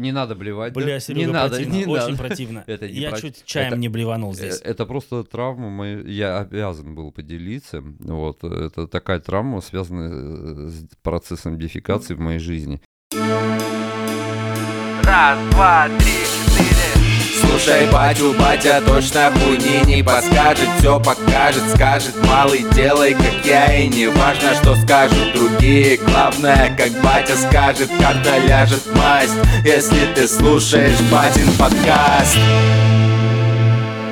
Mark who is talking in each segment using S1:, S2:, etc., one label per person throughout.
S1: не надо блевать.
S2: Бля,
S1: да?
S2: Серега,
S1: не надо,
S2: противно,
S1: не
S2: очень
S1: надо.
S2: противно.
S1: Это не
S2: Я
S1: про-
S2: чуть чаем
S1: это-
S2: не блеванул
S1: Э,
S2: здесь.
S1: Это просто травма, я обязан был поделиться. Вот, это такая травма, связанная э, с процессом дефекации в моей жизни.
S3: Раз, два, три, четыре.
S4: Слушай, батю, батя точно хуйни не подскажет. Все покажет, скажет, малый, делай как я. И не важно, что скажут другие. Главное, как батя скажет, когда ляжет масть. Если ты слушаешь батин подкаст.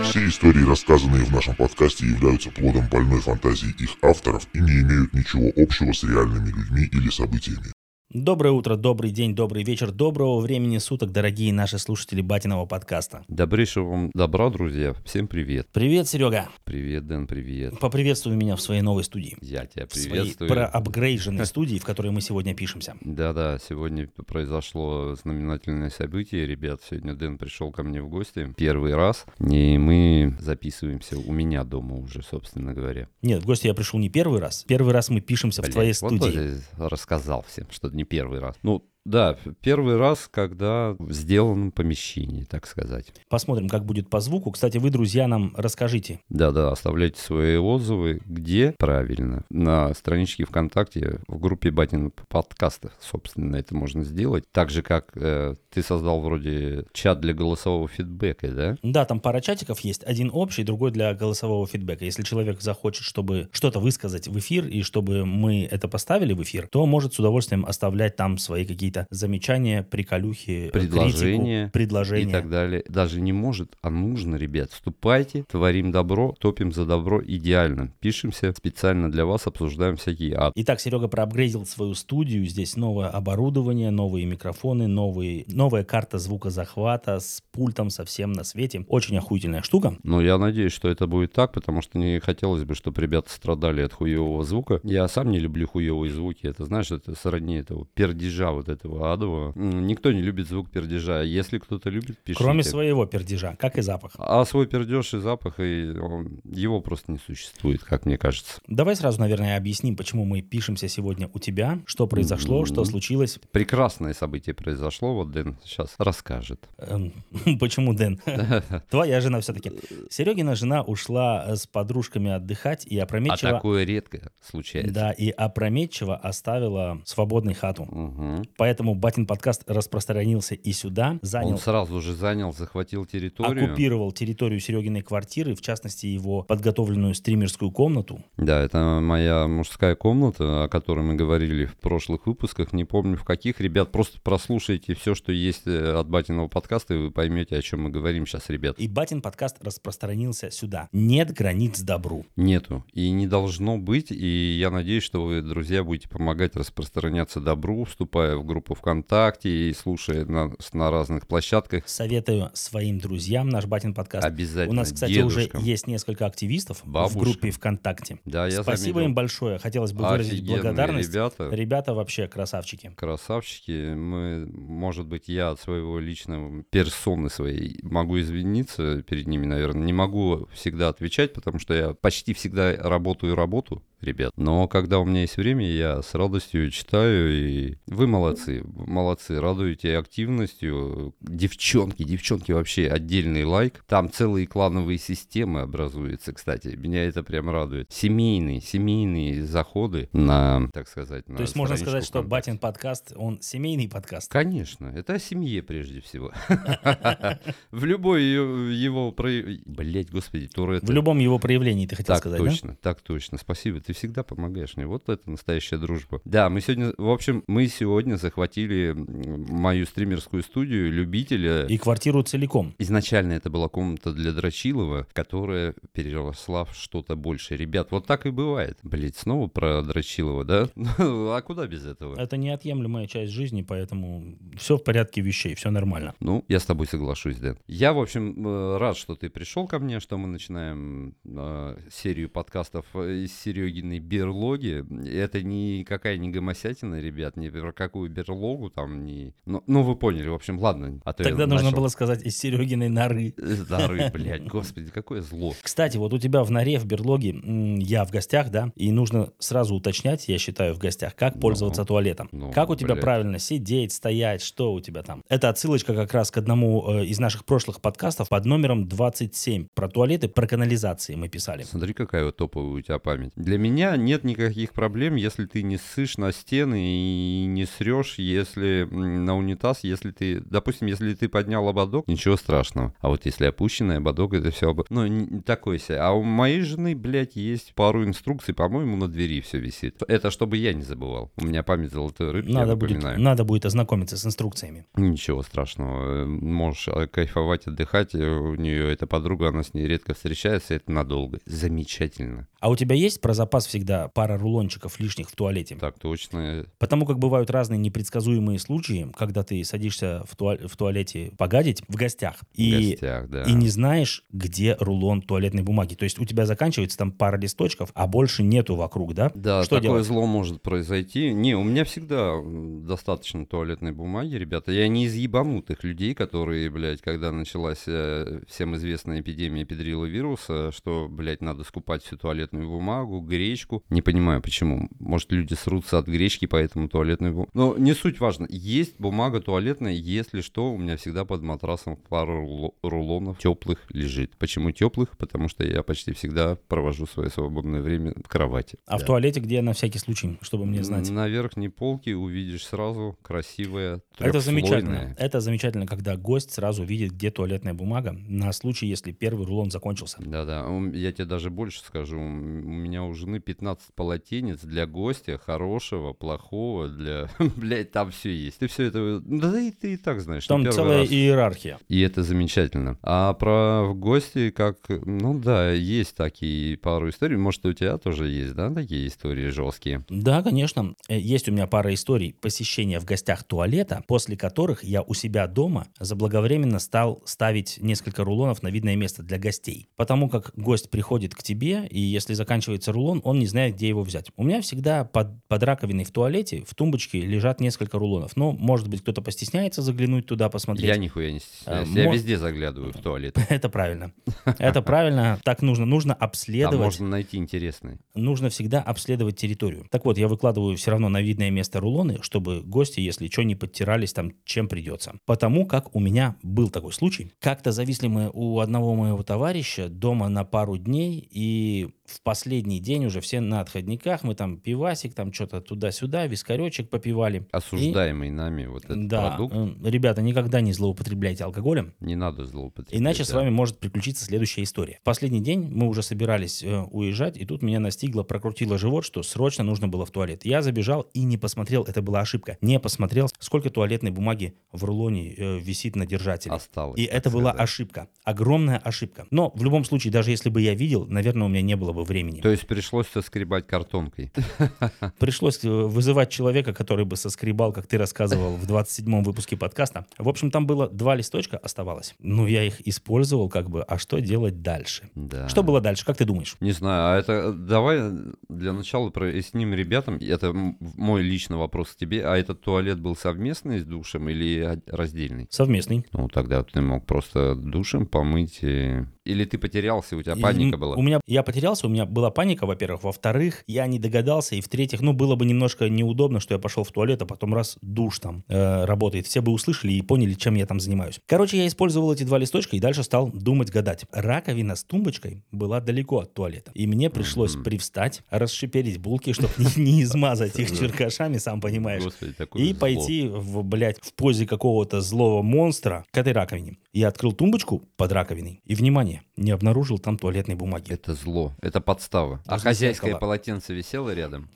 S5: Все истории, рассказанные в нашем подкасте, являются плодом больной фантазии их авторов и не имеют ничего общего с реальными людьми или событиями.
S2: Доброе утро, добрый день, добрый вечер, доброго времени суток, дорогие наши слушатели Батиного подкаста.
S1: Добрейшего вам добра, друзья. Всем привет.
S2: Привет, Серега.
S1: Привет, Дэн, привет.
S2: Поприветствуй меня в своей новой студии.
S1: Я тебя
S2: В
S1: приветствую.
S2: проапгрейженной студии, в которой мы сегодня пишемся.
S1: Да-да, сегодня произошло знаменательное событие, ребят. Сегодня Дэн пришел ко мне в гости первый раз, и мы записываемся у меня дома уже, собственно говоря.
S2: Нет, в гости я пришел не первый раз. Первый раз мы пишемся в
S1: Блядь,
S2: твоей
S1: вот
S2: студии.
S1: я рассказал всем, что не первый раз. Ну, да, первый раз, когда в сделанном помещении, так сказать.
S2: Посмотрим, как будет по звуку. Кстати, вы, друзья, нам расскажите.
S1: Да-да, оставляйте свои отзывы. Где? Правильно. На страничке ВКонтакте в группе Батин подкастов, собственно, это можно сделать. Так же, как э, ты создал вроде чат для голосового фидбэка, да?
S2: Да, там пара чатиков есть. Один общий, другой для голосового фидбэка. Если человек захочет, чтобы что-то высказать в эфир и чтобы мы это поставили в эфир, то может с удовольствием оставлять там свои какие-то замечания, приколюхи,
S1: Предложения
S2: критику, предложения.
S1: И так далее. Даже не может, а нужно, ребят. Вступайте, творим добро, топим за добро идеально. Пишемся специально для вас, обсуждаем всякие ад.
S2: Итак, Серега проапгрейдил свою студию. Здесь новое оборудование, новые микрофоны, новые, новая карта звукозахвата с пультом совсем на свете. Очень охуительная штука.
S1: Ну, я надеюсь, что это будет так, потому что не хотелось бы, чтобы ребята страдали от хуевого звука. Я сам не люблю хуевые звуки. Это, знаешь, это сродни этого пердежа вот этого адового. Никто не любит звук пердежа. Если кто-то любит, пишите.
S2: Кроме своего пердежа, как и запах.
S1: А свой пердеж и запах, и он- его просто не существует, как мне кажется.
S2: Давай сразу, наверное, объясним, почему мы пишемся сегодня у тебя, что произошло, что
S1: Мгм.
S2: случилось,
S1: Прекрасное событие произошло, вот Дэн сейчас расскажет.
S2: Эм, почему Дэн? Твоя жена все-таки. Серегина жена ушла э, с подружками отдыхать и
S1: А
S2: опрометчиво...
S1: такое редко случается.
S2: Да, и опрометчиво оставила свободной хату. Поэтому Батин подкаст распространился и сюда, занял,
S1: Он сразу же занял, захватил территорию.
S2: оккупировал территорию Серегиной квартиры, в частности, его подготовленную стримерскую комнату.
S1: Да, это моя мужская комната, о которой мы говорили в прошлых выпусках. Не помню в каких. Ребят, просто прослушайте все, что есть э, от Батиного подкаста, и вы поймете, о чем мы говорим сейчас, ребят.
S2: И Батин подкаст распространился сюда. Нет границ добру.
S1: Нету. И не должно быть. И я надеюсь, что вы, друзья, будете помогать распространяться добру, вступая в группу ВКонтакте и слушая на, на разных площадках.
S2: Советую своим друзьям наш Батин подкаст.
S1: Обязательно.
S2: У нас, кстати,
S1: дедушкам.
S2: уже есть несколько активистов в
S1: Бабушкам.
S2: группе ВКонтакте.
S1: Да, я
S2: Спасибо
S1: заметил.
S2: им большое. Хотелось бы выразить
S1: Офигенные
S2: благодарность.
S1: ребята.
S2: Ребята вообще красавчики.
S1: красавчики. Мы, может быть, я от своего личного персоны своей могу извиниться перед ними, наверное. Не могу всегда отвечать, потому что я почти всегда работаю работу, ребят. Но когда у меня есть время, я с радостью читаю, и вы молодцы, молодцы, радуете активностью. Девчонки, девчонки вообще отдельный лайк. Там целые клановые системы образуются, кстати. Меня это прям радует. Семейные, семейные заходы на, так сказать, на
S2: То есть можно сказать, что. Батин подкаст, он семейный подкаст.
S1: Конечно, это о семье прежде всего. В любой его... Блять, господи, Тур
S2: В любом его проявлении, ты хотел
S1: так
S2: сказать, да?
S1: точно, так точно. Спасибо, ты всегда помогаешь мне. Вот это настоящая дружба. Да, мы сегодня, в общем, мы сегодня захватили мою стримерскую студию любителя.
S2: И квартиру целиком.
S1: Изначально это была комната для Дрочилова, которая переросла в что-то большее. Ребят, вот так и бывает. Блять, снова про Дрочилова, да? А куда без этого?
S2: Это неотъемлемая часть жизни, поэтому все в порядке вещей, все нормально.
S1: Ну, я с тобой соглашусь, Дэн. Я, в общем, э, рад, что ты пришел ко мне, что мы начинаем э, серию подкастов э, из Сереги Серегиной берлоги. Это никакая не гомосятина, ребят, ни про какую берлогу там, не... Ну, ну, вы поняли, в общем, ладно. А то
S2: Тогда нужно
S1: начал-
S2: было сказать из Серегиной норы.
S1: Дары, блядь, господи, какое зло.
S2: Кстати, вот у тебя в норе, в берлоге, я в гостях, да, и нужно сразу уточнять, я считаю, в гостях, как пользоваться туалетом.
S1: ну,
S2: как у тебя правильно сидеть, стоять, что у тебя там. Это отсылочка как раз к одному э, из наших прошлых подкастов под номером 27. Про туалеты, про канализации мы писали.
S1: Смотри, какая вот топовая у тебя память. Для меня нет никаких проблем, если ты не ссышь на стены и не срешь, если на унитаз, если ты, допустим, если ты поднял ободок, ничего страшного. А вот если опущенный ободок, это все, ну, не- такой себе. А у моей жены, блядь, есть пару инструкций, по-моему, на двери все висит. Это чтобы я не забывал. У меня память золотой рыбки, я
S2: Надо будет,
S1: напоминаю.
S2: надо будет ознакомиться с инструкциями.
S1: Ничего страшного. Можешь э, кайфовать, отдыхать. Э, У нее эта подруга, она с ней редко встречается, это надолго. Замечательно.
S2: А у тебя есть про запас всегда пара рулончиков лишних в туалете?
S1: Так точно.
S2: Потому как бывают разные непредсказуемые случаи, когда ты садишься в, туа- в туалете погадить в гостях, и,
S1: в гостях, да.
S2: и не знаешь, где рулон туалетной бумаги. То есть у тебя заканчивается там пара листочков, а больше нету вокруг, да?
S1: Да,
S2: Что
S1: такое
S2: делать?
S1: зло может произойти. Не, у меня всегда достаточно туалетной бумаги, ребята. Я не из ебанутых людей, которые, блядь, когда началась э, всем известная эпидемия вируса, что, блядь, надо скупать всю туалетную бумагу, гречку. Не понимаю, почему. Может, люди срутся от гречки, поэтому туалетную бумагу... Но не суть важно. Есть бумага туалетная, если что, у меня всегда под матрасом пару руло- рулонов теплых лежит. Почему теплых? Потому что я почти всегда провожу свое свободное время в кровати.
S2: А в
S1: Да.
S2: туалете где на всякий случай, чтобы мне знать?
S1: На верхней полке увидишь сразу красивая
S2: Это замечательно. Это замечательно, когда гость сразу видит, где туалетная бумага, на случай, если первый рулон закончился.
S1: Да-да, я тебе даже больше скажу. У меня у жены 15 полотенец для гостя, хорошего, плохого, для... Блядь, там все есть. Ты все это... Да и ты и так знаешь.
S2: Там целая
S1: раз.
S2: иерархия.
S1: И это замечательно. А про в гости, как... Ну да, есть такие пару историй. Может, у тебя тоже есть, да, такие истории жесткие?
S2: Да, конечно. Э, Есть у меня пара историй посещения в гостях туалета, после которых я у себя дома заблаговременно стал ставить несколько рулонов на видное место для гостей. Потому как гость приходит к тебе, и если заканчивается рулон, он не знает, где его взять. У меня всегда под, под раковиной в туалете, в тумбочке лежат несколько рулонов. Но, может быть, кто-то постесняется заглянуть туда, посмотреть.
S1: Я нихуя не стесняюсь.
S2: А,
S1: Я
S2: мо-
S1: везде заглядываю в туалет.
S2: Это правильно. Это правильно. Так нужно. Нужно
S1: Там
S2: обследовать.
S1: можно найти интересные.
S2: нужно всегда обследовать территорию. Так вот, я выкладываю все равно на видное место рулоны, чтобы гости, если что, не подтирались там, чем придется. Потому как у меня был такой случай. Как-то зависли мы у одного моего товарища дома на пару дней, и в последний день уже все на отходниках, мы там пивасик, там что-то туда-сюда, вискаречек попивали.
S1: Осуждаемый нами вот этот
S2: да,
S1: продукт.
S2: э, ребята, никогда не злоупотребляйте алкоголем.
S1: Не надо злоупотреблять.
S2: Иначе с
S1: да.
S2: вами может приключиться следующая история. В последний день мы уже собирались э, уезжать, и тут меня настигло, прокрутило живот, что срочно нужно было в туалет. Я забежал и не посмотрел, это была ошибка, не посмотрел, сколько туалетной бумаги в рулоне э, висит на держателе.
S1: Осталось,
S2: И это была
S1: сказать.
S2: ошибка, огромная ошибка. Но в любом случае, даже если бы я видел, наверное, у меня не было бы времени.
S1: То есть пришлось соскребать картонкой.
S2: Пришлось э, вызывать человека, который бы соскребал, как ты рассказывал в 27-м выпуске подкаста. В общем, там было два листочка оставалось. Ну, я их использовал как бы, а что делать дальше?
S1: Да.
S2: Что было дальше, как ты думаешь?
S1: Не знаю, а это давай для начала проясним ребятам. Это мой личный вопрос к тебе. А этот туалет был совместный с душем или раздельный?
S2: Совместный.
S1: Ну, тогда ты мог просто душем помыть. и- Или ты потерялся, у тебя паника
S2: И
S1: была?
S2: У меня, я потерялся, у меня была паника, во-первых. Во-вторых, я не догадался. И в-третьих, ну, было бы немножко неудобно, что я пошел в туалет, а потом раз душ там э, работает. Все бы услышали и поняли, чем я там занимаюсь. Короче, я использовал эти два листочка и дальше стал думать, гадать. Раковина с тумбочкой была далеко от туалета. И мне пришлось привстать, расшиперить булки, чтобы не, не измазать их черкашами, сам понимаешь.
S1: Господи,
S2: И
S1: зло.
S2: пойти, в, блядь, в позе какого-то злого монстра к этой раковине. Я открыл тумбочку под раковиной и, внимание, не обнаружил там туалетной бумаги.
S1: Это зло, это подстава. А
S2: Возле
S1: хозяйское
S2: зеркала.
S1: полотенце висело рядом?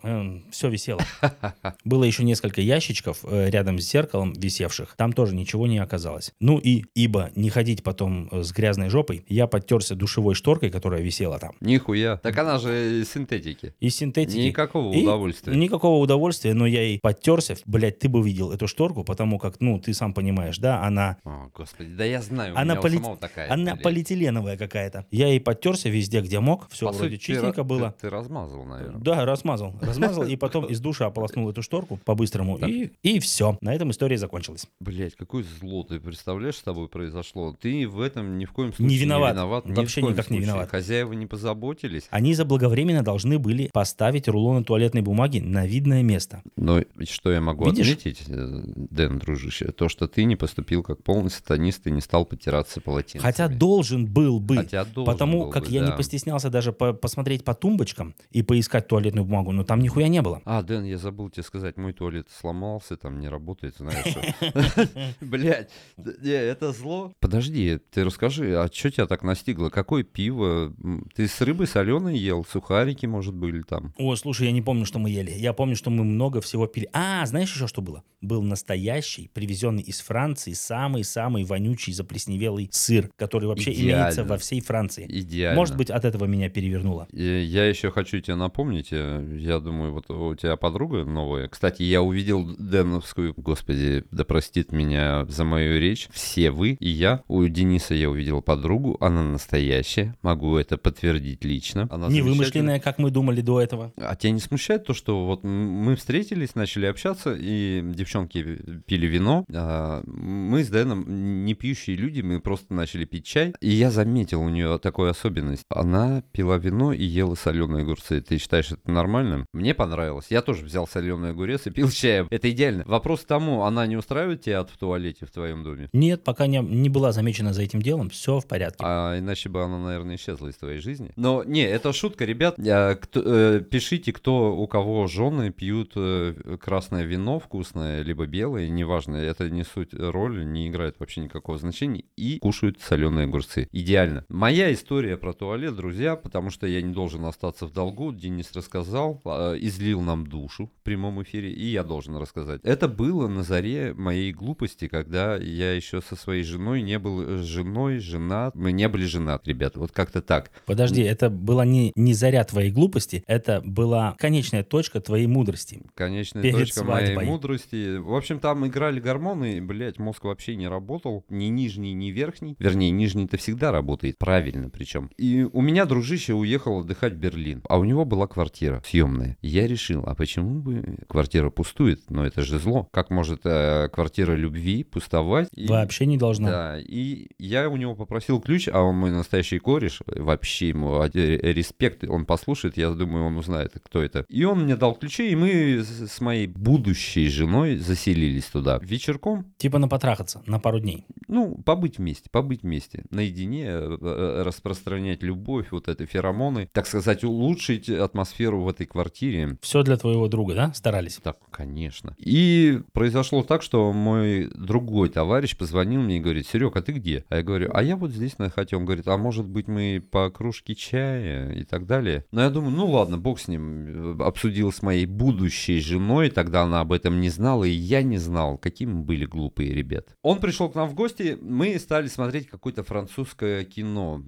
S2: все висело. Было еще несколько ящичков э, рядом с зеркалом висевших. Там тоже ничего не оказалось. Ну и, ибо не ходить потом э, с грязной жопой, я подтерся душевой шторкой, которая висела там.
S1: Нихуя. Так она же из синтетики.
S2: Из синтетики.
S1: Никакого
S2: И
S1: удовольствия.
S2: Никакого удовольствия, но я и подтерся. Блять, ты бы видел эту шторку, потому как, ну, ты сам понимаешь, да, она
S1: О, господи, да я знаю, у
S2: Она,
S1: меня у
S2: поли-
S1: самого такая.
S2: она
S1: блядь.
S2: полиэтиленовая какая-то. Я и подтерся везде, где мог. Все
S1: По
S2: вроде
S1: сути, ты
S2: чистенько
S1: ра-
S2: было.
S1: Ты, ты размазал, наверное.
S2: Да, размазал. Размазал, и потом из душа ополоснул эту шторку по-быстрому. И, и все. На этом история закончилась.
S1: Блять, какое зло ты представляешь, с тобой произошло? Ты в этом ни в коем случае
S2: Не виноват.
S1: виноват. Ни в
S2: Вообще никак не виноват.
S1: Хозяева не позаботились.
S2: Они заблаговременно должны были поставить рулоны туалетной бумаги на видное место.
S1: Но что я могу
S2: Видишь?
S1: отметить, э, Дэн, дружище, то, что ты не поступил как полный сатанист и не стал потираться полотенцами.
S2: Хотя должен был бы.
S1: Хотя должен
S2: Потому
S1: был
S2: как
S1: бы,
S2: я не
S1: да.
S2: постеснялся даже по- посмотреть по тумбочкам и поискать туалетную бумагу, но там нихуя не было.
S1: А, Дэн, я забыл тебе сказать, мой туалет сломался, там не работает, знаешь. Блять, это зло. Подожди, ты расскажи, а что тебя так настигло? Какое пиво? Ты с рыбой соленой ел? Сухарики, может, были там?
S2: О, слушай, я не помню, что мы ели. Я помню, что мы много всего пили. А, знаешь еще что было? Был настоящий, привезенный из Франции, самый-самый вонючий, заплесневелый сыр, который вообще
S1: Идеально.
S2: имеется во всей Франции.
S1: Идеально.
S2: Может быть, от этого меня перевернуло.
S1: Я еще хочу тебе напомнить, э, я думаю, вот у тебя подруга новая. Кстати, я увидел Дэновскую, господи, да простит меня за мою речь, все вы и я. У Дениса я увидел подругу, она настоящая, могу это подтвердить лично. Она
S2: Не вымышленное, как мы думали до этого.
S1: А тебя не смущает то, что вот мы встретились, начали общаться, и девчонки пили вино, а мы с Дэном не пьющие люди, мы просто начали пить чай, и я заметил у нее такую особенность. Она пила вино и ела соленые огурцы. Ты считаешь это нормальным? Мне понравилось. Я тоже взял соленый огурец и пил чай. Это идеально. Вопрос к тому, она не устраивает тебя в туалете в твоем доме?
S2: Нет, пока не, не была замечена за этим делом, все в порядке.
S1: А иначе бы она, наверное, исчезла из твоей жизни. Но не, это шутка, ребят. А, кто- э, пишите, кто у кого жены пьют э, красное вино вкусное, либо белое, неважно, это не суть роли, не играет вообще никакого значения, и кушают соленые огурцы. Идеально. Моя история про туалет, друзья, потому что я не должен остаться в долгу. Денис рассказал, э, излил нам душу в прямом эфире, и я должен рассказать. Это было на заре моей глупости, когда я еще со своей женой не был э, женой, женат. Мы не были женаты, ребята, вот как-то так.
S2: Подожди, это была не, не заря твоей глупости, это была конечная точка твоей мудрости.
S1: Конечная
S2: Перед
S1: точка моей
S2: свадьбой.
S1: мудрости. В общем, там играли гормоны, блять, мозг вообще не работал. Ни нижний, ни верхний. Вернее, нижний-то всегда работает. Правильно причем. И у меня дружище уехал отдыхать в Берлин. А у него была квартира съемная. Я решил, а почему бы квартира пустует? Но это же зло. Как может э, квартира любви пустовать? И-
S2: Вообще не должна.
S1: Да, и я у него попросил ключ, а он мой настоящий кореш, вообще ему э, респект, он послушает, я думаю, он узнает, кто это. И он мне дал ключи, и мы с моей будущей женой заселились туда. Вечерком,
S2: Типа на потрахаться на пару дней.
S1: ну, побыть вместе, побыть вместе, наедине, э, э, распространять любовь, вот это феромоны, так сказать, улучшить атмосферу в этой квартире.
S2: Все для твоего друга, да? Старались.
S1: Так, конечно. И произошло так, что мой другой товарищ позвонил мне и говорит, Серег, а ты где? А я говорю, а я вот здесь на хате. Он говорит, а может быть мы по кружке чая и так далее. Но я думаю, ну ладно, бог с ним. Обсудил с моей будущей женой, тогда она об этом не знала, и я не знал, какие мы были глупые ребят. Он пришел к нам в гости, мы стали смотреть какое-то французское кино.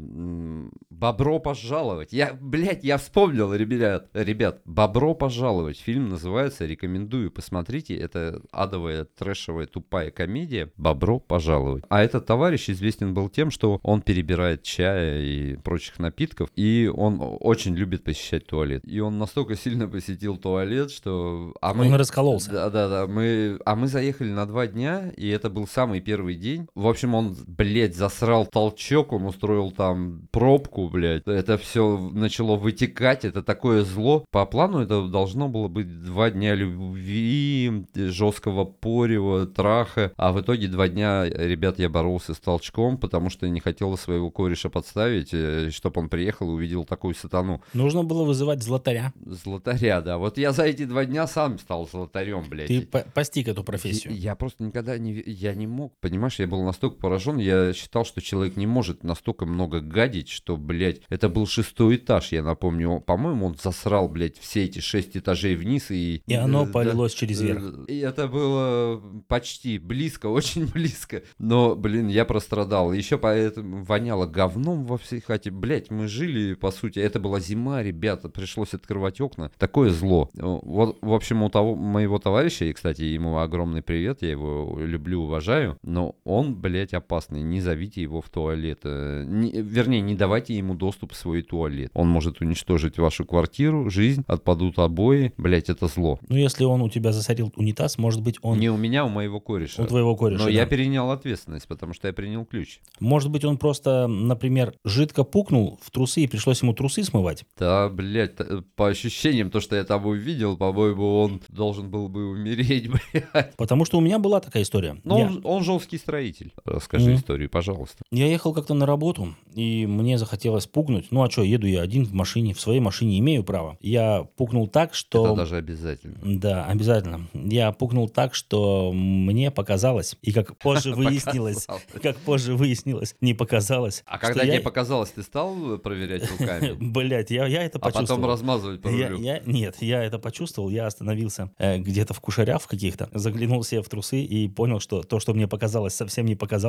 S1: Бобро пожаловать. Я, блядь, я вспомнил, ребят, ребят, Бобро пожаловать. Фильм называется, рекомендую, посмотрите. Это адовая, трэшевая, тупая комедия. Бобро пожаловать. А этот товарищ известен был тем, что он перебирает чая и прочих напитков, и он очень любит посещать туалет. И он настолько сильно посетил туалет, что... А
S2: Он раскололся.
S1: да, да, да. Мы, а мы заехали на два дня, и это был самый первый день. В общем, он, блядь, засрал толчок, он устроил там пробку, блядь. Это все начало вытекать, это такое зло. По плану это должно было быть два дня любви, жесткого порева, траха. А в итоге два дня, ребят, я боролся с толчком, потому что не хотел своего кореша подставить, чтобы он приехал и увидел такую сатану.
S2: Нужно было вызывать златаря.
S1: Златаря, да. Вот я за эти два дня сам стал златарем, блядь.
S2: Ты по- постиг эту профессию.
S1: Я, я просто никогда не, я не мог, понимаешь, я был настолько поражен, я считал, что человек не может настолько много гадить, что, блядь, это был шестой этаж, я напомню, по-моему, он засрал, блядь, все эти шесть этажей вниз и...
S2: И оно
S1: э, да,
S2: полилось через верх.
S1: э, И это было почти близко, очень близко, но, блин, я прострадал, еще поэтому воняло говном во всей хате, блядь, мы жили, по сути, это была зима, ребята, пришлось открывать окна, такое зло. Вот, в общем, у того моего товарища, и, кстати, ему огромный привет, я его люблю, уважаю, но он он, блядь, опасный. Не зовите его в туалет. э, не- вернее, не давайте ему доступ в свой туалет. Он может уничтожить вашу квартиру, жизнь, отпадут обои. Блядь, это зло.
S2: Ну, если он у тебя засорил унитаз, может быть, он
S1: Не у меня, у моего кореша.
S2: у твоего кореша.
S1: Но я
S2: да.
S1: перенял ответственность, потому что я принял ключ.
S2: Может быть, он просто, например, жидко пукнул в трусы и пришлось ему трусы смывать.
S1: Да, блядь, т- по ощущениям, то, что я там увидел, по-моему, он должен был бы умереть, блядь.
S2: Потому что у меня была такая история.
S1: Но
S2: Я-
S1: он, он жесткий строитель. Расскажи
S2: Мгм.
S1: историю, пожалуйста.
S2: Я ехал как-то на работу, и мне захотелось пукнуть. Ну а что, еду я один в машине, в своей машине имею право. Я пукнул так, что...
S1: Это даже обязательно.
S2: Да, обязательно. Я пукнул так, что мне показалось, и как позже выяснилось, как позже выяснилось, не показалось.
S1: А когда тебе показалось, ты стал проверять руками?
S2: Блять, я, это
S1: А потом
S2: почувствовал.
S1: размазывать по рулю?
S2: нет, я это почувствовал. Я остановился э, где-то в кушарях каких-то, заглянул себе в трусы и понял, что то, что мне показалось, совсем не показалось.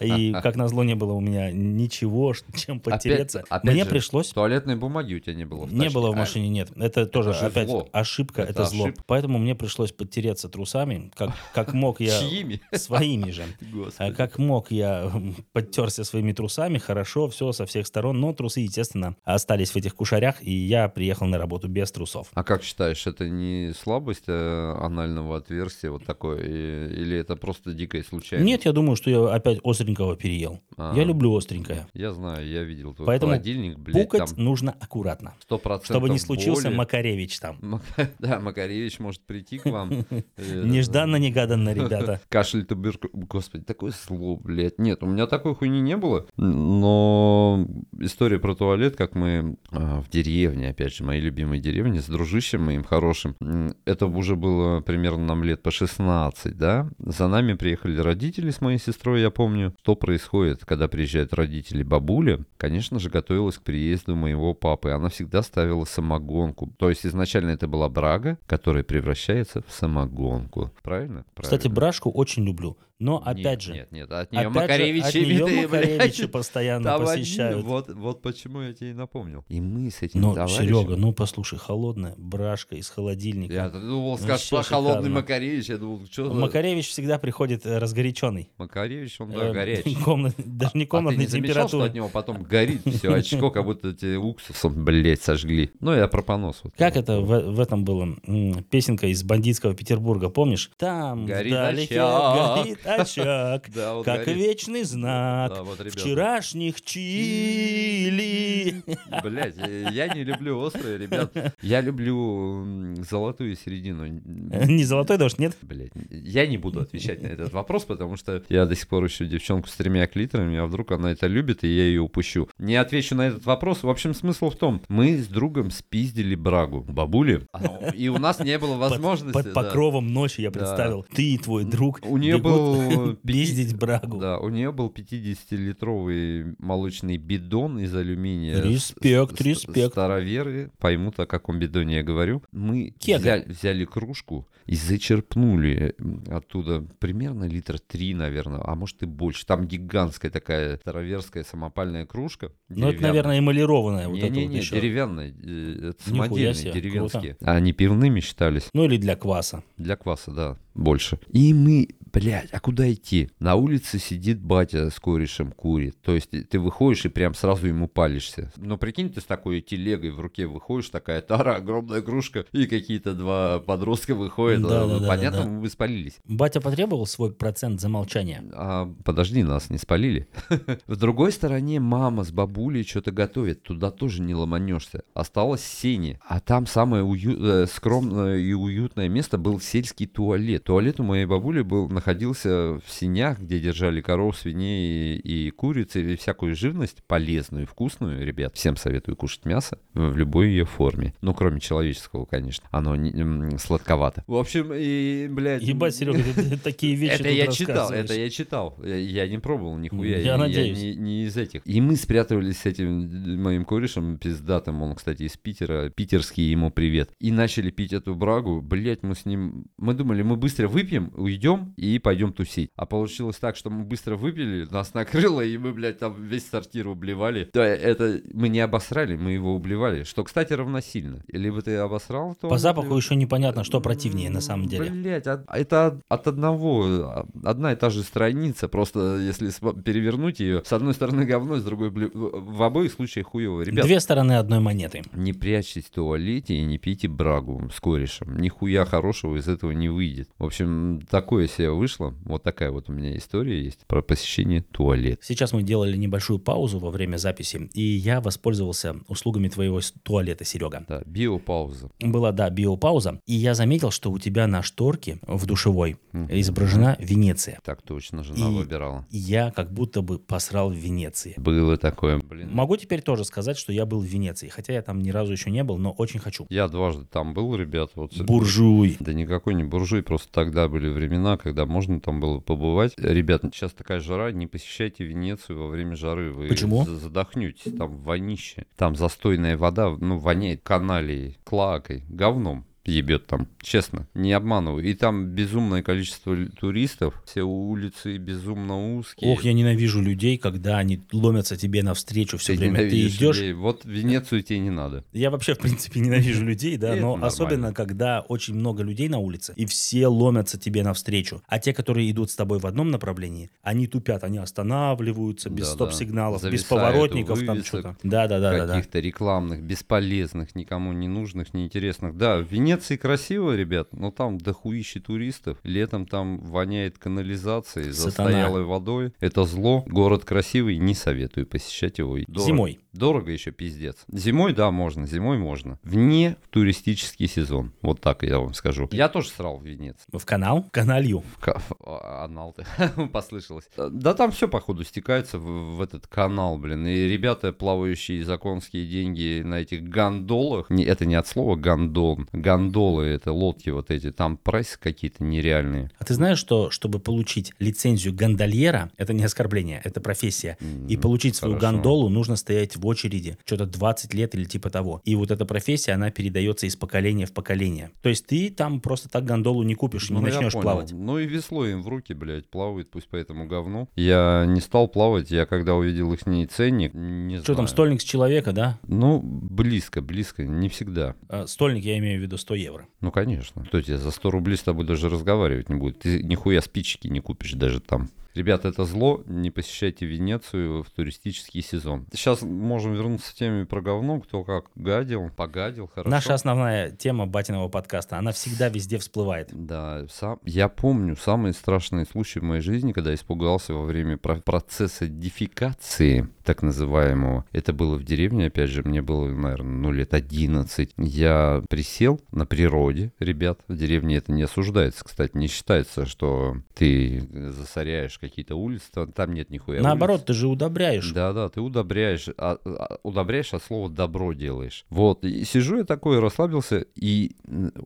S2: И как назло не было у меня ничего, чем подтереться.
S1: опять
S2: Мне
S1: же,
S2: пришлось
S1: Туалетной бумаги у тебя не было в
S2: не было в
S1: А,
S2: машине, нет. Это тоже
S1: же
S2: опять
S1: зло.
S2: ошибка, это,
S1: Это
S2: зло.
S1: ошибка.
S2: Поэтому мне пришлось подтереться трусами, как, как мог я...
S1: Чьими?
S2: Своими же. А
S1: Господи.
S2: Как мог я подтерся своими трусами, хорошо, все со всех сторон, но трусы, естественно, остались в этих кушарях, и я приехал на работу без трусов.
S1: А как считаешь, это не слабость э, анального отверстия вот такое, и- или это просто дикая случайность?
S2: Нет, я думаю, что я опять остренького переел.
S1: А.
S2: Я люблю остренькое.
S1: Я знаю, я видел твой
S2: Поэтому
S1: холодильник, блядь,
S2: Пукать
S1: там
S2: нужно аккуратно,
S1: сто процентов
S2: чтобы не случился
S1: боли.
S2: Макаревич там.
S1: Мака- Да, Макаревич может прийти к вам.
S2: Нежданно-негаданно, ребята.
S1: Кашель, туберкулез. Господи, такое слово, блядь. Нет, у меня такой хуйни не было. Но история про туалет, как мы а, в деревне, опять же, моей любимой деревне, с дружищем моим хорошим, это уже было примерно нам лет по 16, да? За нами приехали родители с моей сестрой, я помню. Что происходит, когда приезжают родители бабуля? Конечно же, готовилась к приезду моего папы. Она всегда ставила самогонку. То есть изначально это была брага, которая превращается в самогонку. Правильно?
S2: Кстати,
S1: Правильно.
S2: брашку очень люблю. Но опять
S1: Нет,
S2: же,
S1: Нет, нет, от нее
S2: опять же,
S1: Макаревичи
S2: от неё
S1: виды,
S2: Макаревичи
S1: блядь.
S2: постоянно
S1: Там одни,
S2: посещают.
S1: вот, вот почему я тебе и напомнил. И мы с этим
S2: Но,
S1: товарищем...
S2: Серега, ну послушай, холодная брашка из холодильника.
S1: Я думал, скажешь про холодный. Макаревич. Я думал, что за...
S2: Макаревич всегда приходит э, разгоряченный.
S1: Макаревич, он, да,
S2: Э,
S1: горячий.
S2: комнат- даже не
S1: А ты
S2: комнатной
S1: не замечал, что от него потом горит все очко, как будто тебе уксусом, блядь, сожгли? Ну, я про понос. Вот.
S2: Как это в, в этом было? Песенка из бандитского Петербурга, помнишь? Там
S1: Горит
S2: вдалеке горит очаг,
S1: Да, вот
S2: как
S1: горит.
S2: вечный знак
S1: Да, вот, ребята.
S2: вчерашних чили.
S1: Блять, я не люблю острые, ребят. Я люблю золотую середину.
S2: Не золотой дождь, нет?
S1: Блять, я не буду отвечать на этот вопрос, потому что я до сих пор ищу девчонку с тремя клиторами, а вдруг она это любит, и я ее упущу. Не отвечу на этот вопрос. В общем, смысл в том, мы с другом спиздили брагу бабули, а, и у нас не было
S2: Под,
S1: возможности...
S2: под
S1: да.
S2: покровом ночи я
S1: Да.
S2: представил. Ты и твой друг
S1: У нее был...
S2: пиздить брагу.
S1: Да, у нее был 50-литровый молочный бидон из алюминия.
S2: Респект,
S1: С-
S2: респект.
S1: Староверы поймут, о каком бидоне я говорю. Мы взяли, взяли кружку и зачерпнули оттуда примерно литра три, наверное, а может и больше. Там гигантская такая староверская самопальная кружка.
S2: Ну, это, наверное, эмалированная вот это вот
S1: Не-не-не,
S2: еще.
S1: деревянная. э, Это самодельные, деревенские. А они пивными считались.
S2: Ну, или для кваса.
S1: Для кваса, да, больше. И мы, блядь, а куда идти? На улице сидит батя с корешем курит. То есть ты выходишь и прям сразу ему палишься. Ну, прикинь, ты с такой телегой в руке выходишь, такая тара, огромная кружка, и какие-то два подростка выходят.
S2: Да, да, да,
S1: Понятно,
S2: да, да.
S1: мы спалились.
S2: Батя потребовал свой процент за молчание.
S1: А, подожди, нас не спалили. В другой стороне мама с бабулей что-то готовит. Туда тоже не ломанешься. Осталось сене. А там самое э, скромное и уютное место был сельский туалет. Туалет у моей бабули был, находился в сенях, где держали коров, свиней и, и куриц, и всякую живность полезную и вкусную. Ребят, всем советую кушать мясо в любой ее форме. Ну, кроме человеческого, конечно. Оно не- м, сладковато. В общем, и, блядь...
S2: Ебать, Серега, ты такие вещи
S1: Это я читал, это я читал. Я, не пробовал нихуя.
S2: Я надеюсь.
S1: не, не из этих. И мы спрятывались с этим моим корешем пиздатым. Он, кстати, из Питера. Питерский ему привет. И начали пить эту брагу. Блять, мы с ним... Мы думали, мы быстро быстро выпьем, уйдем и пойдем тусить. А получилось так, что мы быстро выпили, нас накрыло, и мы, блядь, там весь сортир ублевали. Да, это мы не обосрали, мы его ублевали, что, кстати, равносильно. Либо ты обосрал, то...
S2: По запаху еще непонятно, что противнее на самом деле.
S1: Блять, это от, от одного, а, одна и та же страница, просто если перевернуть ее, с одной стороны говно, с другой блю- в в обоих случаях хуево. Ребят,
S2: Две стороны одной монеты.
S1: не прячьтесь в туалете и не пейте брагу с корешем. Нихуя хорошего из этого не выйдет. В общем, такое себе вышло. Вот такая вот у меня история есть про посещение туалета.
S2: Сейчас мы делали небольшую паузу во время записи, и я воспользовался услугами твоего туалета, Серега.
S1: Да, биопауза.
S2: Была, да, биопауза, и я заметил, что у тебя на шторке в душевой изображена Венеция.
S1: Так точно, жена
S2: И-
S1: выбирала.
S2: Я как будто бы посрал в Венеции.
S1: Было такое, блин.
S2: Могу теперь тоже сказать, что я был в Венеции, хотя я там ни разу еще не был, но очень хочу.
S1: Я дважды там был, ребят. Вот
S2: Буржуй.
S1: Да никакой не буржуй, просто тогда были времена, когда можно там было побывать. Ребят, сейчас такая жара, не посещайте Венецию во время жары. Вы
S2: Почему?
S1: за- задохнетесь, там вонище. Там застойная вода, ну, воняет каналией, клакой, говном ебет там, честно, не обманываю. И там безумное количество туристов, все улицы безумно узкие.
S2: Ох, я ненавижу людей, когда они ломятся тебе навстречу все
S1: Ты
S2: время. Ты идешь,
S1: людей. Вот в Венецию тебе не надо.
S2: Я вообще, в принципе, ненавижу людей, да, но особенно, когда очень много людей на улице, и все ломятся тебе навстречу. А те, которые идут с тобой в одном направлении, они тупят, они останавливаются без стоп-сигналов, без поворотников, там что-то. Да-да-да-да.
S1: каких-то рекламных, бесполезных, никому не нужных, неинтересных. Да, в Венеции красиво, ребят, но там дохуище туристов. Летом там воняет канализацией,
S2: Сатана.
S1: застоялой водой. Это зло. Город красивый, не советую посещать его. Дорого.
S2: Зимой.
S1: Дорого еще пиздец. Зимой, да, можно, зимой можно. Вне туристический сезон. Вот так я вам скажу. Я тоже срал в Венеции.
S2: В канал? Каналью.
S1: Ка- а, Анал ты, послышалось. Да там все, походу, стекается в, в этот канал, блин. И ребята, плавающие за конские деньги на этих гондолах, не, это не от слова гондол, гондолы, это лодки вот эти, там прайсы какие-то нереальные.
S2: А ты знаешь, что чтобы получить лицензию гондольера, это не оскорбление, это профессия, и
S1: М,
S2: получить свою
S1: хорошо.
S2: гондолу нужно стоять в очереди, что-то 20 лет или типа того. И вот эта профессия, она передается из поколения в поколение. То есть ты там просто так гондолу не купишь,
S1: Ну,
S2: не начнешь
S1: понял.
S2: плавать.
S1: Ну и весло им в руки, блядь, плавает, пусть по этому говну. Я не стал плавать, я когда увидел их ценник, не
S2: Что там,
S1: знаю.
S2: стольник с человека, да?
S1: Ну, близко, близко, не всегда.
S2: Э, Стольник, я имею в виду 100 евро.
S1: Ну, конечно. Кто тебе за 100 рублей с тобой даже разговаривать не будет? Ты нихуя спички не купишь даже там. Ребята, это зло, не посещайте Венецию в туристический сезон. Сейчас можем вернуться к теме про говно, кто как гадил, погадил, хорошо.
S2: Наша основная тема батиного подкаста, она всегда везде всплывает.
S1: Да, сам, я помню самые страшные случаи в моей жизни, когда испугался во время про- процесса дефекации, так называемого. Это было в деревне, опять же, мне было, наверное, ну, лет 11. Я присел на природе, ребят, в деревне это не осуждается, кстати, не считается, что ты засоряешь какие-то улицы, там, нет нихуя
S2: Наоборот,
S1: улиц.
S2: ты же удобряешь.
S1: Да, да, ты удобряешь, а- а- удобряешь от слова добро делаешь. Вот, и сижу я такой, расслабился, и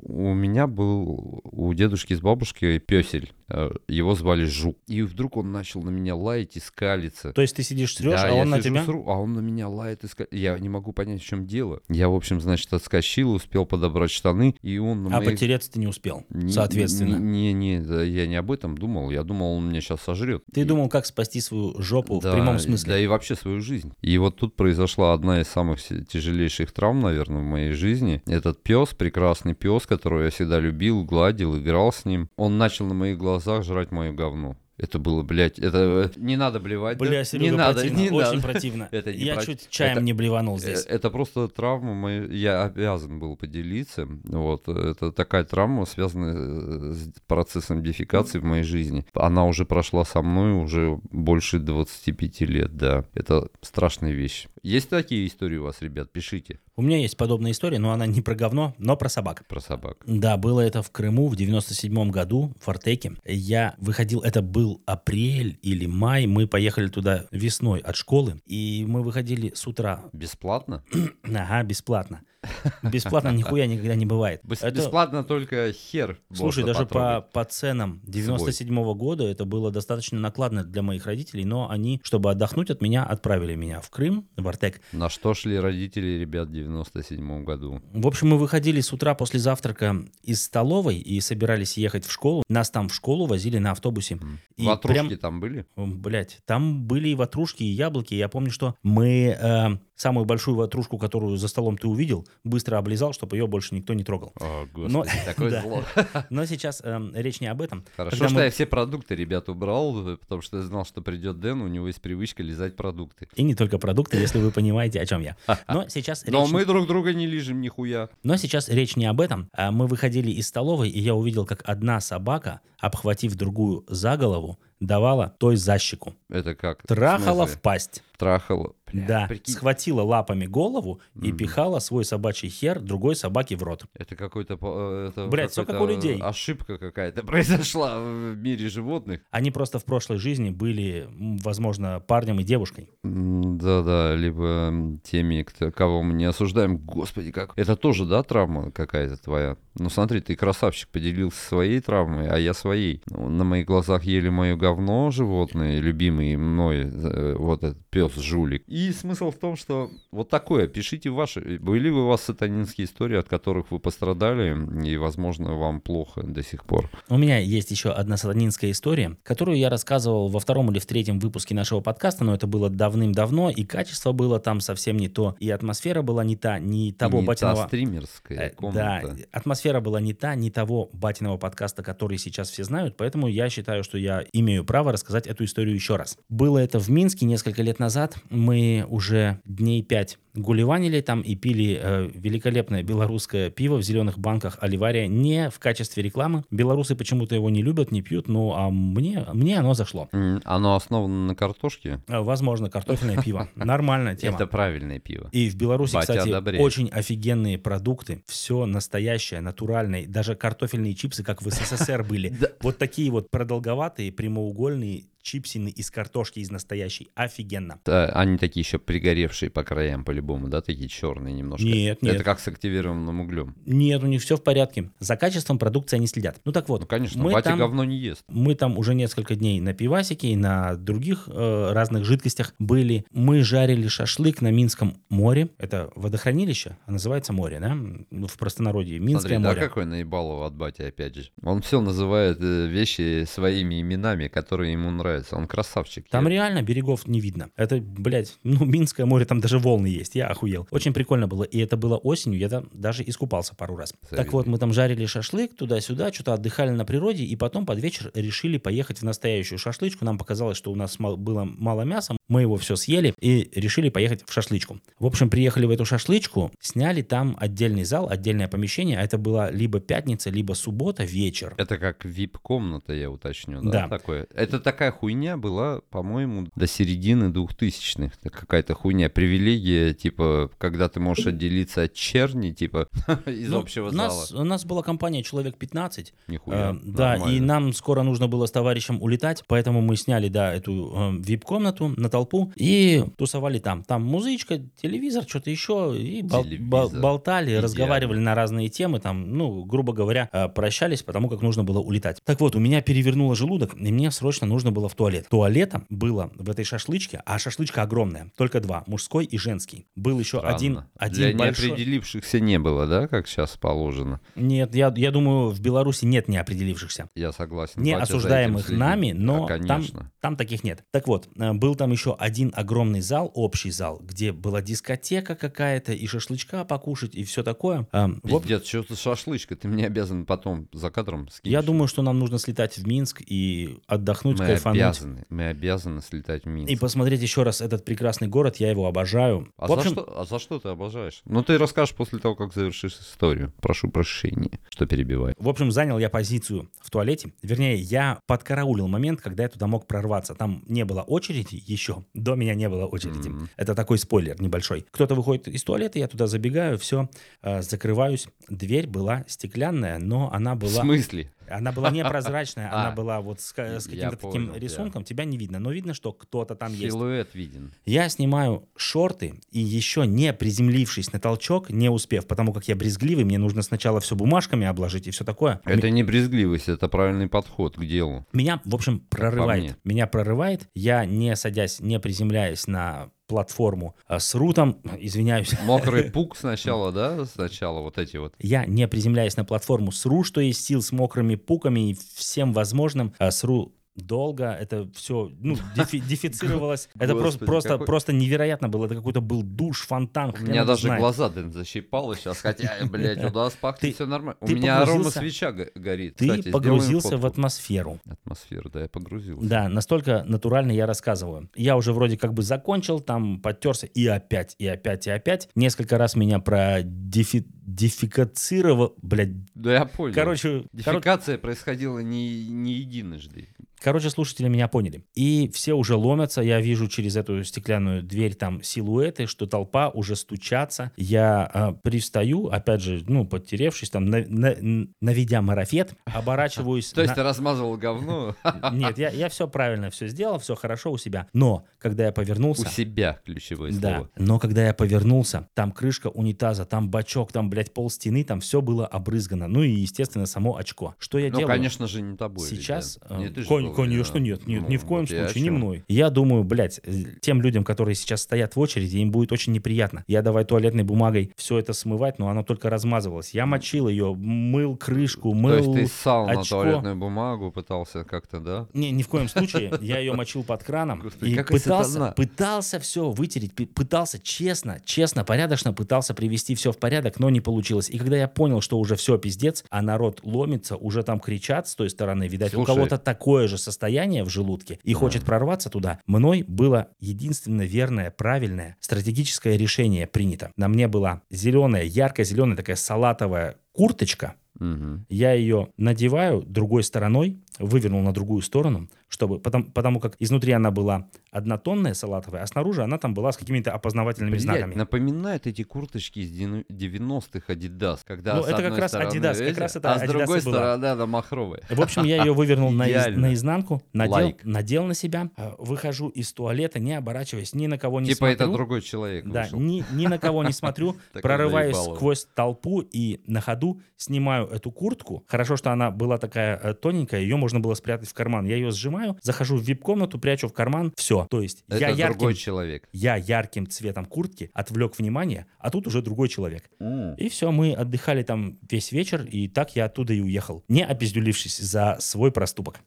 S1: у меня был у дедушки с бабушкой песель. Э, Его звали Жук. И вдруг он начал на меня лаять и скалиться.
S2: То есть ты сидишь, срешь,
S1: Да,
S2: а
S1: я
S2: он на тебя...
S1: сру, а он на меня лает и скалится. Я не могу понять, в чем дело. Я, в общем, значит, отскочил, успел подобрать штаны, и он на
S2: А
S1: моих-
S2: потереться ты не успел,
S1: Не-
S2: соответственно.
S1: Не, не, да, я не об этом думал. Я думал, он меня сейчас сожрет.
S2: Ты
S1: И-
S2: думал, как спасти свою жопу
S1: да,
S2: в прямом смысле.
S1: Да и вообще свою жизнь. И вот тут произошла одна из самых тяжелейших травм, наверное, в моей жизни. Этот пес, прекрасный пес, которого я всегда любил, гладил, играл с ним, он начал на моих глазах жрать мое говно. Это было, блядь, это... э, Не надо блевать. да?
S2: Бля,
S1: не
S2: Серега,
S1: надо,
S2: противно,
S1: не
S2: очень
S1: надо.
S2: противно.
S1: Это не
S2: Я
S1: про-
S2: чуть чаем
S1: это-
S2: не блеванул
S1: Э,
S2: здесь.
S1: Это просто травма, моя- я обязан был поделиться. Вот, это такая травма, связанная э, с процессом дефекации в моей жизни. Она уже прошла со мной уже больше 25 лет, да. Это страшная вещь. Есть такие истории у вас, ребят? Пишите
S2: У меня есть подобная история, но она не про говно, но про собак.
S1: про собак.
S2: Да, было это в Крыму в 97 году, в Артеке. Я выходил, это был апрель или май, мы поехали туда весной от школы, и мы выходили с утра.
S1: Бесплатно?
S2: Ага, бесплатно. Бесплатно нихуя никогда не бывает.
S1: Бесплатно только хер.
S2: Слушай, даже по, по ценам 97 года это было достаточно накладно для моих родителей, но они, чтобы отдохнуть от меня, отправили меня в Крым, в Артек.
S1: На что шли родители, ребят, 97 году.
S2: В общем, мы выходили с утра после завтрака из столовой и собирались ехать в школу. Нас там в школу возили на автобусе. И
S1: Ватрушки
S2: прям-
S1: там были?
S2: Блять, там были и ватрушки, и яблоки. Я помню, что мы э, самую большую ватрушку, которую за столом ты увидел, быстро облизал, чтобы ее больше никто не трогал.
S1: О,
S2: Но-
S1: господи, такое
S2: да.
S1: зло.
S2: Но сейчас э, речь не об этом.
S1: Хорошо,
S2: Когда
S1: что
S2: мы-
S1: я все продукты, ребят, убрал, потому что я знал, что придет Дэн, у него есть привычка лизать продукты.
S2: И не только продукты, если вы понимаете, о чем я. Но сейчас
S1: Но
S2: речь...
S1: мы друг друга не лижем нихуя.
S2: Но сейчас речь не об этом. А Мы выходили из столовой, и я увидел, как одна собака, обхватив другую за голову, давала той за щеку.
S1: Это как?
S2: Трахала в пасть.
S1: Трахала. Бля,
S2: Да,
S1: прикинь,
S2: схватила лапами голову и
S1: Мгм.
S2: пихала свой собачий хер другой собаке в рот.
S1: Это какой-то... э, Это
S2: Блядь, всё как у людей.
S1: Ошибка какая-то произошла в мире животных.
S2: Они просто в прошлой жизни были, возможно, парнем и девушкой.
S1: Да-да, либо теми, кто- кого мы не осуждаем. Господи, как... Это тоже, да, травма какая-то твоя? Ну смотри, ты красавчик, поделился своей травмой, а я своей. Ну, На моих глазах ели мое говно животные, любимый мной, э, вот этот пес жулик. И смысл в том, что вот такое, пишите ваши. Были ли у вас сатанинские истории, от которых вы пострадали, и, возможно, вам плохо до сих пор?
S2: У меня есть еще одна сатанинская история, которую я рассказывал во втором или в третьем выпуске нашего подкаста, но это было давным-давно, и качество было там совсем не то, и атмосфера была не та, не того
S1: не
S2: батиного...
S1: та стримерская
S2: Э,
S1: комната.
S2: Да, атмосфера была не та, не того батиного подкаста, который сейчас все знают, поэтому я считаю, что я имею право рассказать эту историю еще раз. Было это в Минске несколько лет назад. Мы уже дней пять гулеванили там и пили э, великолепное белорусское пиво в зеленых банках Оливария не в качестве рекламы. Белорусы почему-то его не любят, не пьют, ну а мне, мне оно зашло.
S1: М, Оно основано на картошке?
S2: Э, Возможно, картофельное пиво. Нормальная тема.
S1: Это правильное пиво.
S2: И в Беларуси, кстати, очень офигенные продукты. Все настоящее, натуральное. Даже картофельные чипсы, как в СССР были. Вот такие вот продолговатые, прямоугольные чипсины из картошки, из настоящей. Офигенно.
S1: Да, они такие еще пригоревшие по краям по-любому, да, такие черные немножко.
S2: Нет, нет.
S1: Это как с активированным углем.
S2: Нет, у них все в порядке. За качеством продукции они следят. Ну так вот.
S1: Ну, конечно,
S2: мы
S1: батя
S2: там-
S1: говно не ест.
S2: Мы там уже несколько дней на пивасике и на других э, разных жидкостях были. Мы жарили шашлык на Минском море. Это водохранилище, а называется море, да? Ну, В простонародье. Минское
S1: Смотри,
S2: море.
S1: да, какой наебалово от бати, опять же. Он все называет э, вещи своими именами, которые ему нравятся. Он красавчик.
S2: Там
S1: Я-
S2: реально берегов не видно. Это, блядь, ну, Минское море, там даже волны есть. Я охуел. Очень прикольно было. И это было осенью, я там даже искупался пару раз. Так
S1: Завидую.
S2: вот, мы там жарили шашлык туда-сюда, что-то отдыхали на природе, и потом под вечер решили поехать в настоящую шашлычку. Нам показалось, что у нас было мало мяса, мы его все съели и решили поехать в шашлычку. В общем, приехали в эту шашлычку, сняли там отдельный зал, отдельное помещение. Это была либо пятница, либо суббота, вечер.
S1: Это как вип-комната, я уточню, да,
S2: Да.
S1: такое. Это такая хуйня была, по-моему, до середины двухтысячных. Это какая-то хуйня, привилегия, типа, когда ты можешь отделиться от черни, типа, из
S2: Ну,
S1: общего
S2: у
S1: зала.
S2: нас, у нас была компания человек 15,
S1: Нихуя,
S2: Э, да, и нам скоро нужно было с товарищем улетать, поэтому мы сняли, да, эту э, вип-комнату на толпу и тусовали там. Там музычка, телевизор, что-то еще, и болтали,
S1: Идеально.
S2: разговаривали на разные темы, там, ну, грубо говоря, э, прощались, потому как нужно было улетать. Так вот, у меня перевернуло желудок, и мне срочно нужно было в туалет. Туалета было в этой шашлычке, а шашлычка огромная, только два, мужской и женский. Был еще
S1: Странно.
S2: один, один
S1: Для
S2: большой...
S1: неопределившихся не было, да, как сейчас положено?
S2: Нет, я, я думаю, в Беларуси нет неопределившихся.
S1: Я согласен.
S2: не осуждаемых нами, но
S1: Да,
S2: там,
S1: конечно.
S2: там таких нет. Так вот, э, был там еще один огромный зал, общий зал, где была дискотека какая-то, и шашлычка покушать, и все такое. Э, в об-
S1: Пиздец, что за шашлычка? Ты мне обязан потом за кадром скинуть.
S2: Я думаю, что нам нужно слетать в Минск и отдохнуть,
S1: мы
S2: кайфануть.
S1: Обязаны, мы обязаны слетать в Минск.
S2: И посмотреть еще раз этот прекрасный город, я его обожаю.
S1: А,
S2: в общем,
S1: за что, а за что ты обожаешь? Ну, ты расскажешь после того, как завершишь историю. Прошу прощения, что перебиваю.
S2: В общем, занял я позицию в туалете. Вернее, я подкараулил момент, когда я туда мог прорваться. Там не было очереди еще. До меня не было очереди.
S1: Мгм.
S2: Это такой спойлер небольшой. Кто-то выходит из туалета, я туда забегаю, все, закрываюсь. Дверь была стеклянная, но она
S1: В
S2: была...
S1: смысле?
S2: Она была непрозрачная, она
S1: А,
S2: была вот с, каким-то таким рисунком. Тебя не видно, но видно, что кто-то там есть.
S1: Силуэт виден.
S2: Я снимаю шорты и еще не приземлившись на толчок, не успев, потому как я брезгливый, мне нужно сначала все бумажками обложить и все такое.
S1: Это не брезгливость, это правильный подход к делу.
S2: Меня, в общем, прорывает. Меня прорывает. Я, не садясь, не приземляясь на платформу, а, сру там, извиняюсь,
S1: Мокрый пук сначала, да? Сначала вот эти вот.
S2: я, не приземляясь на платформу, сру, что есть сил с мокрыми пуками и всем возможным, а, сру долго, это все, ну, дефи- дефицировалось. Это просто,
S1: Господи,
S2: просто,
S1: какой-
S2: просто невероятно было. Это какой-то был душ, фонтан.
S1: У меня даже
S2: знает.
S1: глаза блин, защипало сейчас, хотя, блядь, у нас пахнет все нормально. У меня арома свеча го- горит.
S2: Ты погрузился в атмосферу.
S1: Атмосферу, да, я погрузился.
S2: Да, настолько натурально я рассказываю. Я уже вроде как бы закончил, там подтерся, и опять, и опять, и опять. Несколько раз меня продефикацировал, блядь.
S1: Да я понял.
S2: Короче, коро-
S1: Дефекация происходила не, не единожды.
S2: Короче, слушатели меня поняли. И все уже ломятся, я вижу через эту стеклянную дверь там силуэты, что толпа уже стучатся. Я а, пристаю, опять же, ну, подтеревшись, там, на- на- наведя марафет, оборачиваюсь...
S1: То есть ты размазывал говно
S2: Нет, я, все правильно все сделал, все хорошо у себя. Но, когда я
S1: у
S2: повернулся...
S1: себя, ключевое
S2: Да,
S1: слово.
S2: но когда я повернулся, там крышка унитаза, там бачок, там, блядь, пол стены, там все было обрызгано. Ну и, естественно, само очко. Что я
S1: Ну,
S2: делаю?
S1: конечно же, не тобой.
S2: Сейчас, э,
S1: ты же
S2: кон-
S1: был
S2: конечно, нет, нет,
S1: Ну,
S2: ни в коем
S1: вот
S2: случае, не
S1: чем.
S2: мной. Я думаю, блядь, э, тем людям, которые сейчас стоят в очереди, им будет очень неприятно. Я давай туалетной бумагой все это смывать, но оно только размазывалось. Я мочил ее, мыл крышку,
S1: То
S2: мыл...
S1: есть ты ссал на
S2: очко.
S1: туалетную бумагу, пытался как-то, да?
S2: Не, ни в коем случае. Я ее мочил под краном
S1: Господи,
S2: и пытался, пытался все вытереть, пы- пытался честно, честно, порядочно пытался привести все в порядок, но не получилось. И когда я понял, что уже все пиздец, а народ ломится, уже там кричат с той стороны, видать,
S1: Слушай.
S2: у кого-то такое же состояние в желудке и хочет прорваться туда, мной было единственно верное, правильное стратегическое решение принято. На мне была зеленая, ярко-зеленая такая салатовая курточка,
S1: Мгм.
S2: я ее надеваю другой стороной, вывернул на другую сторону, чтобы, потому, потому как изнутри она была однотонная салатовая, а снаружи она там была с какими-то опознавательными
S1: Блядь,
S2: знаками.
S1: напоминает эти курточки из дину- 90-х Adidas, когда
S2: Ну, это как раз
S1: стороны
S2: Adidas, как раз это
S1: а с
S2: Adidas
S1: другой стороны она махровая.
S2: В общем, я ее вывернул наизнанку, надел, надел на себя, э, выхожу из туалета, не оборачиваясь, ни на кого не
S1: Типа
S2: смотрю.
S1: это другой человек
S2: Да,
S1: вышел.
S2: ни, ни на кого не смотрю, прорываюсь сквозь толпу и на ходу снимаю эту куртку. Хорошо, что она была такая э, тоненькая, ее можно было спрятать в карман. Я ее сжимаю, захожу в вип-комнату, прячу в карман, все. То есть
S1: Это
S2: я ярким,
S1: другой человек.
S2: я ярким цветом куртки отвлек внимание, а тут уже другой человек.
S1: М.
S2: И все, мы отдыхали там весь вечер, и так я оттуда и уехал, не опиздюлившись за свой проступок.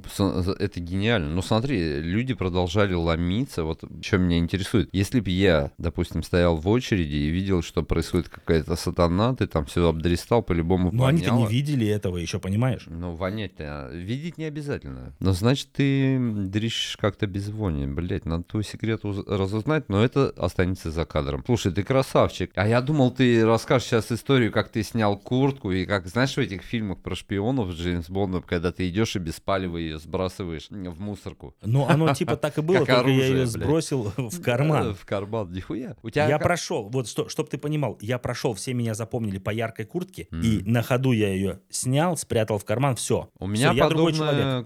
S1: Это гениально. Но смотри, люди продолжали ломиться. Вот что меня интересует. Если бы я, допустим, стоял в очереди и видел, что происходит какая-то сатана, ты там все обдристал, по-любому
S2: Но они-то не видели этого еще, понимаешь?
S1: Ну, вонять-то, а, видеть не обязательно. Но значит, ты дрищешь как-то без вони. Блять, надо твой секрет уз- разузнать, но это останется за кадром. Слушай, ты красавчик. А я думал, ты расскажешь сейчас историю, как ты снял куртку, и как, знаешь, в этих фильмах про шпионов Джеймс Бондом, когда ты идешь и без палева ее сбрасываешь в мусорку.
S2: Ну, оно типа так и было, только я ее
S1: блядь.
S2: сбросил в
S1: Э,
S2: карман.
S1: В карман, нихуя. У тебя
S2: Я
S1: как-
S2: прошел, вот что, чтоб ты понимал, я прошел, все меня запомнили по яркой куртке, и на ходу я ее снял, спрятал в карман, все.
S1: У меня
S2: я другой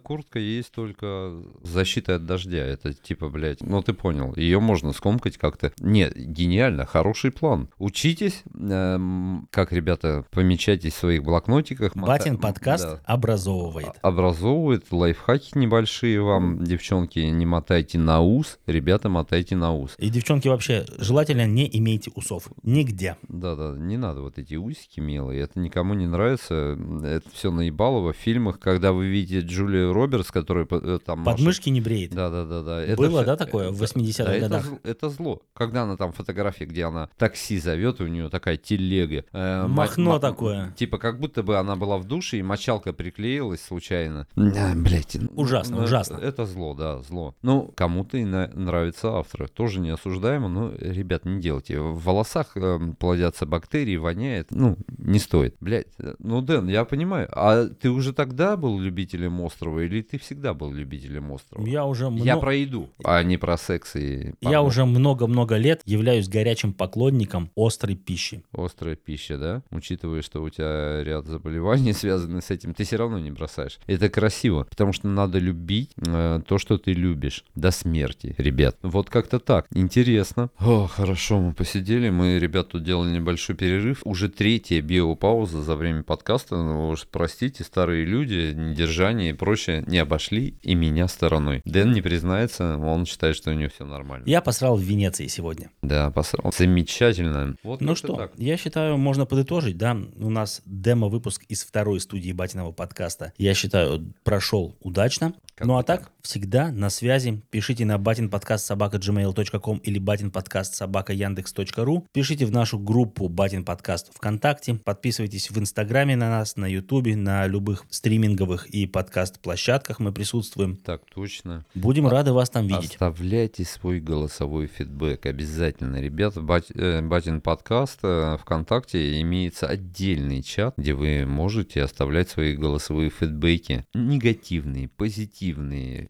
S1: куртка есть только с защитой от дождя. Это типа, блядь, ну ты понял. Ее можно скомкать как-то. Нет, гениально, хороший план. Учитесь, эм, как, ребята, помечайтесь в своих блокнотиках.
S2: Батин подкаст
S1: да.
S2: образовывает.
S1: Образовывает, лайфхаки небольшие вам, девчонки, не мотайте на ус, ребята, мотайте на ус.
S2: И, девчонки, вообще, желательно не имейте усов. Нигде.
S1: Да-да, не надо вот эти усики милые, это никому не нравится, это все наебалово в фильмах, когда вы видите Джулию Робертс, которая э, там... машет-
S2: Подмышки не бреет.
S1: Да-да-да-да.
S2: Было,
S1: всё-
S2: да, такое в 80-х
S1: да, это
S2: годах?
S1: зл- Это, зло. Когда она там фотография, где она такси зовет, у нее такая телега. э, ма-
S2: Махно
S1: ма-
S2: такое.
S1: Типа как будто бы она была в душе, и мочалка приклеилась случайно. Блять.
S2: Ужасно, ужасно.
S1: Это зло, да, зло. Ну, кому-то и на- нравятся авторы. Тоже не осуждаемо, но, ребят, не делайте. В волосах эм, плодятся бактерии, воняет. Ну, не стоит. Блять, ну, Дэн, я понимаю. А ты уже тогда был любителем острова, или ты всегда был любителем острова?
S2: Я уже
S1: Я
S2: мно-
S1: про еду, а не про секс и
S2: Я
S1: порно.
S2: уже много-много лет являюсь горячим поклонником острой пищи.
S1: Острая пища, да? Учитывая, что у тебя ряд заболеваний связаны с этим, ты все равно не бросаешь. Это красиво, потому что надо любить э, то, что ты любишь до смерти, ребят. Вот как-то так. Интересно. О, хорошо, мы посидели, мы, ребят, тут делали небольшой перерыв. Уже третья биопауза за время подкаста. Ну, уж простите, старые люди, недержание проще не обошли и меня стороной. Дэн не признается, он считает, что у него все нормально.
S2: Я посрал в Венеции сегодня.
S1: Да, посрал. Замечательно. Вот
S2: Ну что,
S1: так.
S2: я считаю, можно подытожить, да, у нас демо-выпуск из второй студии Батиного подкаста, я считаю, прошел удачно.
S1: Как
S2: ну а так, всегда на связи. Пишите на батинподкаст собака gmail.com или батинподкаст собака яндекс.ру. Пишите в нашу группу Батин подкаст ВКонтакте. Подписывайтесь в Инстаграме на нас, на Ютубе, на любых стриминговых и подкаст-площадках мы присутствуем.
S1: Так точно.
S2: Будем рады вас там видеть.
S1: Оставляйте свой голосовой фидбэк обязательно, ребята. Бат- э, Батин подкаст э, ВКонтакте имеется отдельный чат, где вы можете оставлять свои голосовые фидбэки. Негативные, позитивные,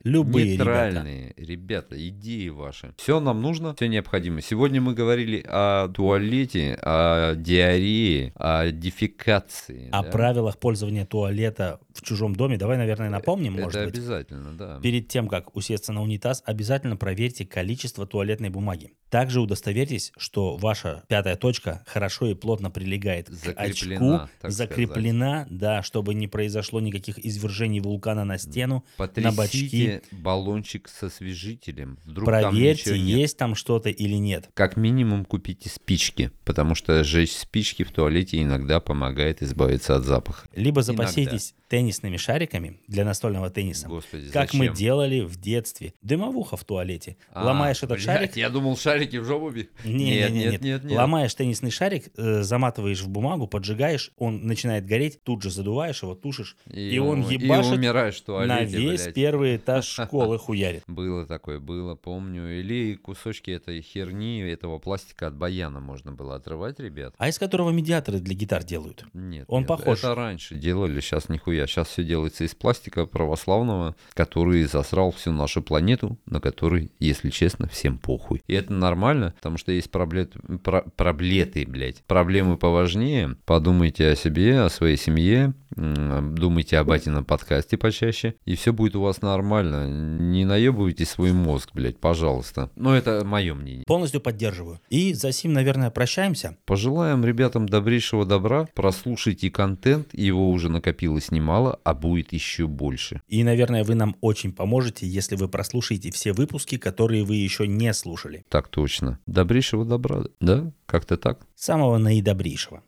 S2: Любые,
S1: нейтральные. Ребята. идеи ваши. Все нам нужно, все необходимо. Сегодня мы говорили о туалете, о диарее, о дефекации.
S2: О
S1: да?
S2: правилах пользования туалета в чужом доме давай, наверное, напомним,
S1: Это
S2: может быть.
S1: обязательно, да.
S2: Перед тем, как усесться на унитаз, обязательно проверьте количество туалетной бумаги. Также удостоверьтесь, что ваша пятая точка хорошо и плотно прилегает к
S1: Закреплена,
S2: очку,
S1: так
S2: закреплена, да, чтобы не произошло никаких извержений вулкана на стену, на бачки.
S1: Баллончик со освежителем. Вдруг там
S2: Проверьте,
S1: нет.
S2: есть там что-то или нет.
S1: Как минимум купите спички, потому что сжечь спички в туалете иногда помогает избавиться от запаха.
S2: Либо
S1: Иногда.
S2: Теннисными шариками для настольного тенниса.
S1: Господи,
S2: как
S1: зачем?
S2: мы делали в детстве. Дымовуха в туалете.
S1: А,
S2: Ломаешь этот
S1: блядь,
S2: шарик,
S1: Я думал, шарики в жопу нет,
S2: не, не,
S1: нет, нет, нет.
S2: Ломаешь теннисный шарик, э, заматываешь в бумагу, поджигаешь, он начинает гореть, тут же задуваешь его, тушишь, и, он
S1: у-
S2: ебашит
S1: и умираешь в туалете,
S2: на весь
S1: блядь.
S2: первый этаж школы хуярит.
S1: Было такое, было, помню. Или кусочки этой херни, этого пластика от баяна можно было отрывать, ребят.
S2: А из которого медиаторы для гитар делают?
S1: Нет,
S2: Он
S1: нет,
S2: похож.
S1: Это раньше делали, сейчас нихуя. Сейчас все делается из пластика православного, который засрал всю нашу планету, на которой, если честно, всем похуй. И это нормально, потому что есть проблет, про- проблеты, блядь. Проблемы поважнее. Подумайте о себе, о своей семье, думайте о батином подкасте почаще, и все будет у вас нормально. Не наебывайте свой мозг, блядь, пожалуйста. Но это мое мнение.
S2: Полностью поддерживаю. И за сим, наверное, прощаемся.
S1: Пожелаем ребятам добрейшего добра, прослушайте контент, его уже накопилось немало, а будет еще больше.
S2: И, наверное, вы нам очень поможете, если вы прослушаете все выпуски, которые вы еще не слушали.
S1: Так точно. Добрейшего добра, да? Как-то так?
S2: Самого наидобрейшего.